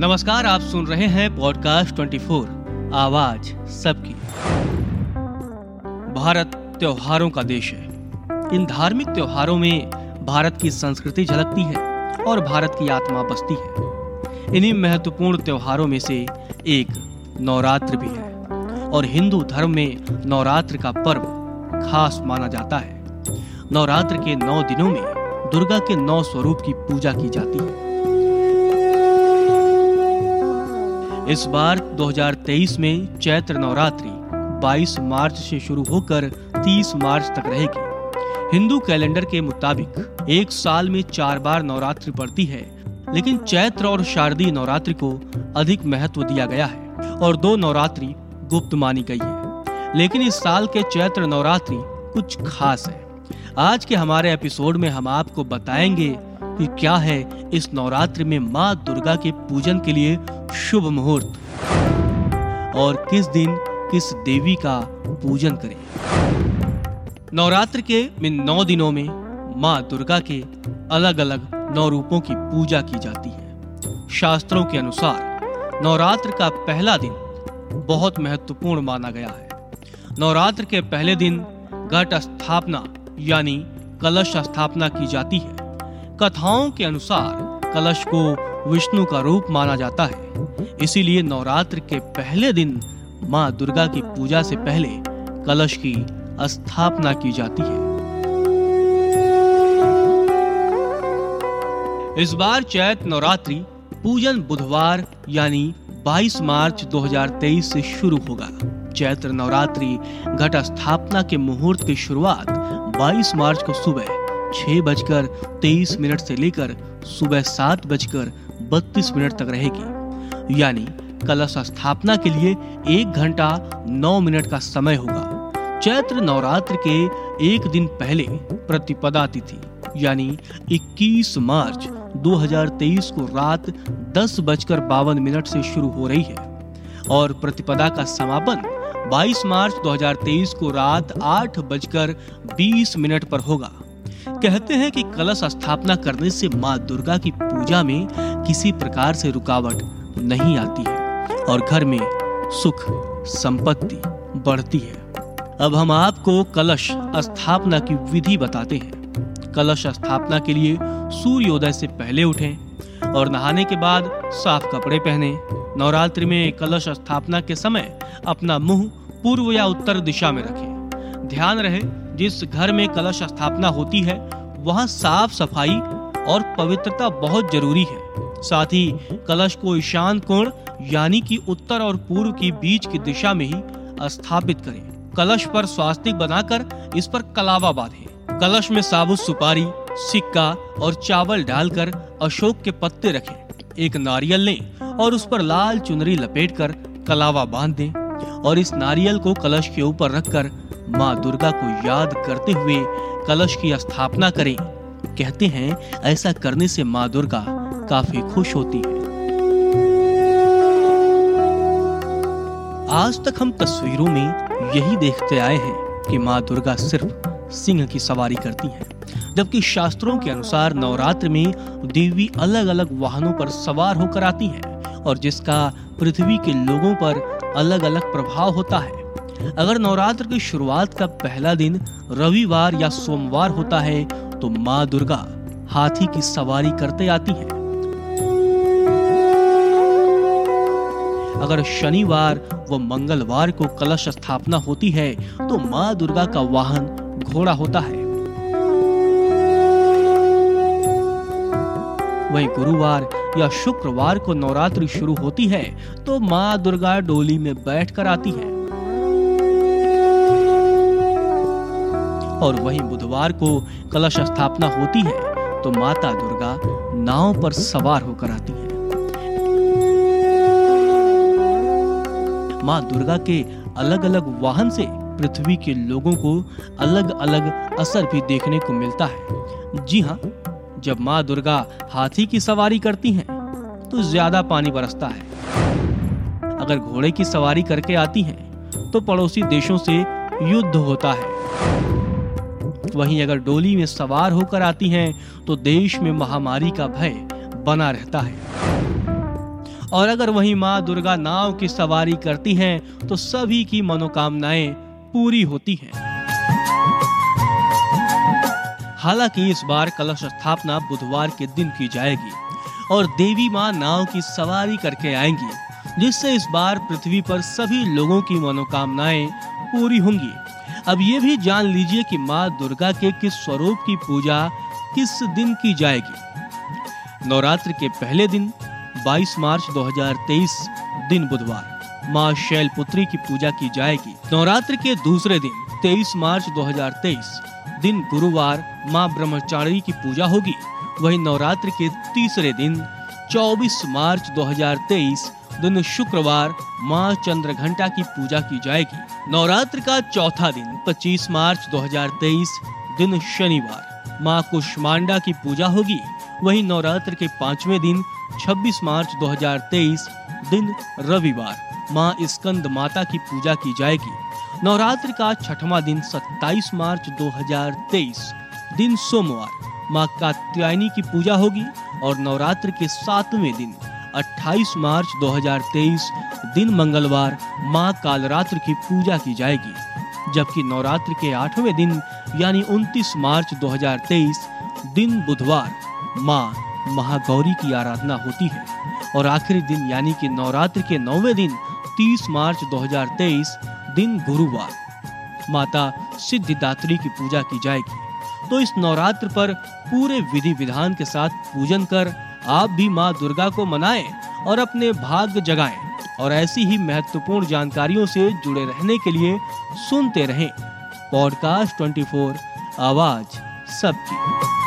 नमस्कार, आप सुन रहे हैं पॉडकास्ट 24 आवाज़ सबकी। भारत त्योहारों का देश है। इन धार्मिक त्योहारों में भारत की संस्कृति झलकती है और भारत की आत्मा बसती है। इन्हीं महत्वपूर्ण त्योहारों में से एक नवरात्र भी है और हिंदू धर्म में नवरात्र का पर्व खास माना जाता है। नवरात्र के नौ दिनों में दुर्गा के नौ स्वरूप की पूजा की जाती है। इस बार 2023 में चैत्र नवरात्रि 22 मार्च से शुरू होकर 30 मार्च तक रहेगी। हिंदू कैलेंडर के मुताबिक एक साल में चार बार नवरात्रि पड़ती है, लेकिन चैत्र और शारदीय नवरात्रि को अधिक महत्व दिया गया है और दो नवरात्रि गुप्त मानी गई है। लेकिन इस साल के चैत्र नवरात्रि कुछ खास है। आज के हमारे एपिसोड में हम आपको बताएँगे कि क्या है इस नवरात्र में माँ दुर्गा के पूजन के लिए शुभ मुहूर्त? और किस दिन किस देवी का पूजन करें? नवरात्र के इन नौ दिनों में माँ दुर्गा के अलग अलग नौ रूपों की पूजा की जाती है। शास्त्रों के अनुसार नवरात्र का पहला दिन बहुत महत्वपूर्ण माना गया है। नवरात्र के पहले दिन घट स्थापना यानी कलश स्थापना की जाती है। कथाओं के अनुसार कलश को विष्णु का रूप माना जाता है। इसीलिए नवरात्र के पहले दिन माँ दुर्गा की पूजा से पहले कलश की स्थापना की जाती है। इस बार चैत नवरात्रि पूजन बुधवार यानी 22 मार्च 2023 से शुरू होगा। चैत्र नवरात्रि घट स्थापना के मुहूर्त की शुरुआत 22 मार्च को सुबह छह बजकर तेईस मिनट से लेकर सुबह सात बजकर बत्तीस मिनट तक रहेगी। यानी कलश स्थापना के लिए एक घंटा नौ मिनट का समय होगा। चैत्र नवरात्र के एक दिन पहले प्रतिपदा तिथि यानी 21 मार्च 2023 को रात दस बजकर बावन मिनट से शुरू हो रही है और प्रतिपदा का समापन 22 मार्च 2023 को रात आठ बजकर बीस मिनट पर होगा। कहते हैं कि कलश स्थापना करने से माँ दुर्गा की पूजा में किसी प्रकार से रुकावट नहीं आती है और घर में सुख, संपत्ति बढ़ती है। अब हम आपको कलश स्थापना की विधि बताते हैं। कलश स्थापना के लिए सूर्योदय से पहले उठें और नहाने के बाद साफ़ कपड़े पहने। नवरात्रि में कलश स्थापना के समय अपना मुँह पूर्व या उत्तर दिशा में रखें। ध्यान रहे जिस घर में कलश स्थापना होती है, वहाँ साफ़ सफ़ाई और पवित्रता बहुत ज़रूरी है। साथ ही कलश को ईशान कोण, यानी कि उत्तर और पूर्व की बीच की दिशा में ही स्थापित करें। कलश पर स्वास्तिक बनाकर इस पर कलावा बांधे। कलश में साबुत सुपारी, सिक्का और चावल डालकर अशोक के पत्ते रखें। एक नारियल लें और उस पर लाल चुनरी लपेटकर कलावा बाँध दें। और इस नारियल को कलश के ऊपर रखकर माँ दुर्गा को याद करते हुए कलश की स्थापना करें। कहते हैं, ऐसा करने से माँ दुर्गा काफ़ी खुश होती है। आज तक हम तस्वीरों में यही देखते आए हैं कि माँ दुर्गा सिर्फ़ सिंह की सवारी करती हैं, जबकि शास्त्रों के अनुसार नवरात्र में देवी अलग अलग वाहनों पर सवार होकर आती हैं और जिसका पृथ्वी के लोगों पर अलग अलग प्रभाव होता है। अगर नवरात्र की शुरुआत का पहला दिन रविवार या सोमवार होता है तो माँ दुर्गा हाथी की सवारी करते आती है। अगर शनिवार व मंगलवार को कलश स्थापना होती है तो माँ दुर्गा का वाहन घोड़ा होता है। वहीं गुरुवार या शुक्रवार को नवरात्रि शुरू होती है तो माँ दुर्गा डोली में बैठ कर आती है। और वहीं बुधवार को कलश स्थापना होती है तो माता दुर्गा नाव पर सवार होकर आती है। माँ दुर्गा के अलग अलग वाहन से पृथ्वी के लोगों को अलग अलग असर भी देखने को मिलता है। जी हाँ जब माँ दुर्गा हाथी की सवारी करती हैं तो ज़्यादा पानी बरसता है। अगर घोड़े की सवारी करके आती हैं तो पड़ोसी देशों से युद्ध होता है। वहीं अगर डोली में सवार होकर आती हैं तो देश में महामारी का भय बना रहता है। और अगर वही माँ दुर्गा नाव की सवारी करती हैं तो सभी की मनोकामनाएँ पूरी होती हैं। हालाँकि इस बार कलश स्थापना बुधवार के दिन की जाएगी और देवी माँ नाव की सवारी करके आएँगी, जिससे इस बार पृथ्वी पर सभी लोगों की मनोकामनाएँ पूरी होंगी। अब ये भी जान लीजिए कि माँ दुर्गा के किस स्वरूप की पूजा किस दिन की जाएगी। नवरात्र के पहले दिन 22 मार्च 2023 दिन बुधवार, माँ शैलपुत्री की पूजा की जाएगी। नवरात्र के दूसरे दिन 23 मार्च 2023 दिन गुरुवार माँ ब्रह्मचारी की पूजा होगी। वहीं नवरात्र के तीसरे दिन 24 मार्च 2023 दिन शुक्रवार माँ चंद्रघंटा की पूजा की जाएगी। नवरात्र का चौथा दिन 25 मार्च 2023 दिन शनिवार, माँ कुष्मांडा की पूजा होगी। वहीं नवरात्र के पाँचवें दिन 26 मार्च 2023 दिन रविवार, माँ स्कंद माता की पूजा की जाएगी। नवरात्र का छठवां दिन 27 मार्च 2023 दिन सोमवार। माँ कात्यायनी की पूजा होगी और नवरात्र के सातवें दिन 28 मार्च 2023 दिन मंगलवार माँ कालरात्र की पूजा की जाएगी। जबकि नवरात्र के आठवें दिन, यानी 29 मार्च 2023 दिन बुधवार, माँ महागौरी की आराधना होती है। और आखिरी दिन, यानी कि नवरात्र के नौवें दिन 30 मार्च 2023 दिन गुरुवार। माता सिद्धिदात्री की पूजा की जाएगी। तो इस नवरात्र पर पूरे विधि विधान के साथ पूजन कर आप भी माँ दुर्गा को मनाएँ और अपने भाग्य जगाएँ और ऐसी ही महत्वपूर्ण जानकारियों से जुड़े रहने के लिए सुनते रहें। पॉडकास्ट 24 आवाज़ सबकी।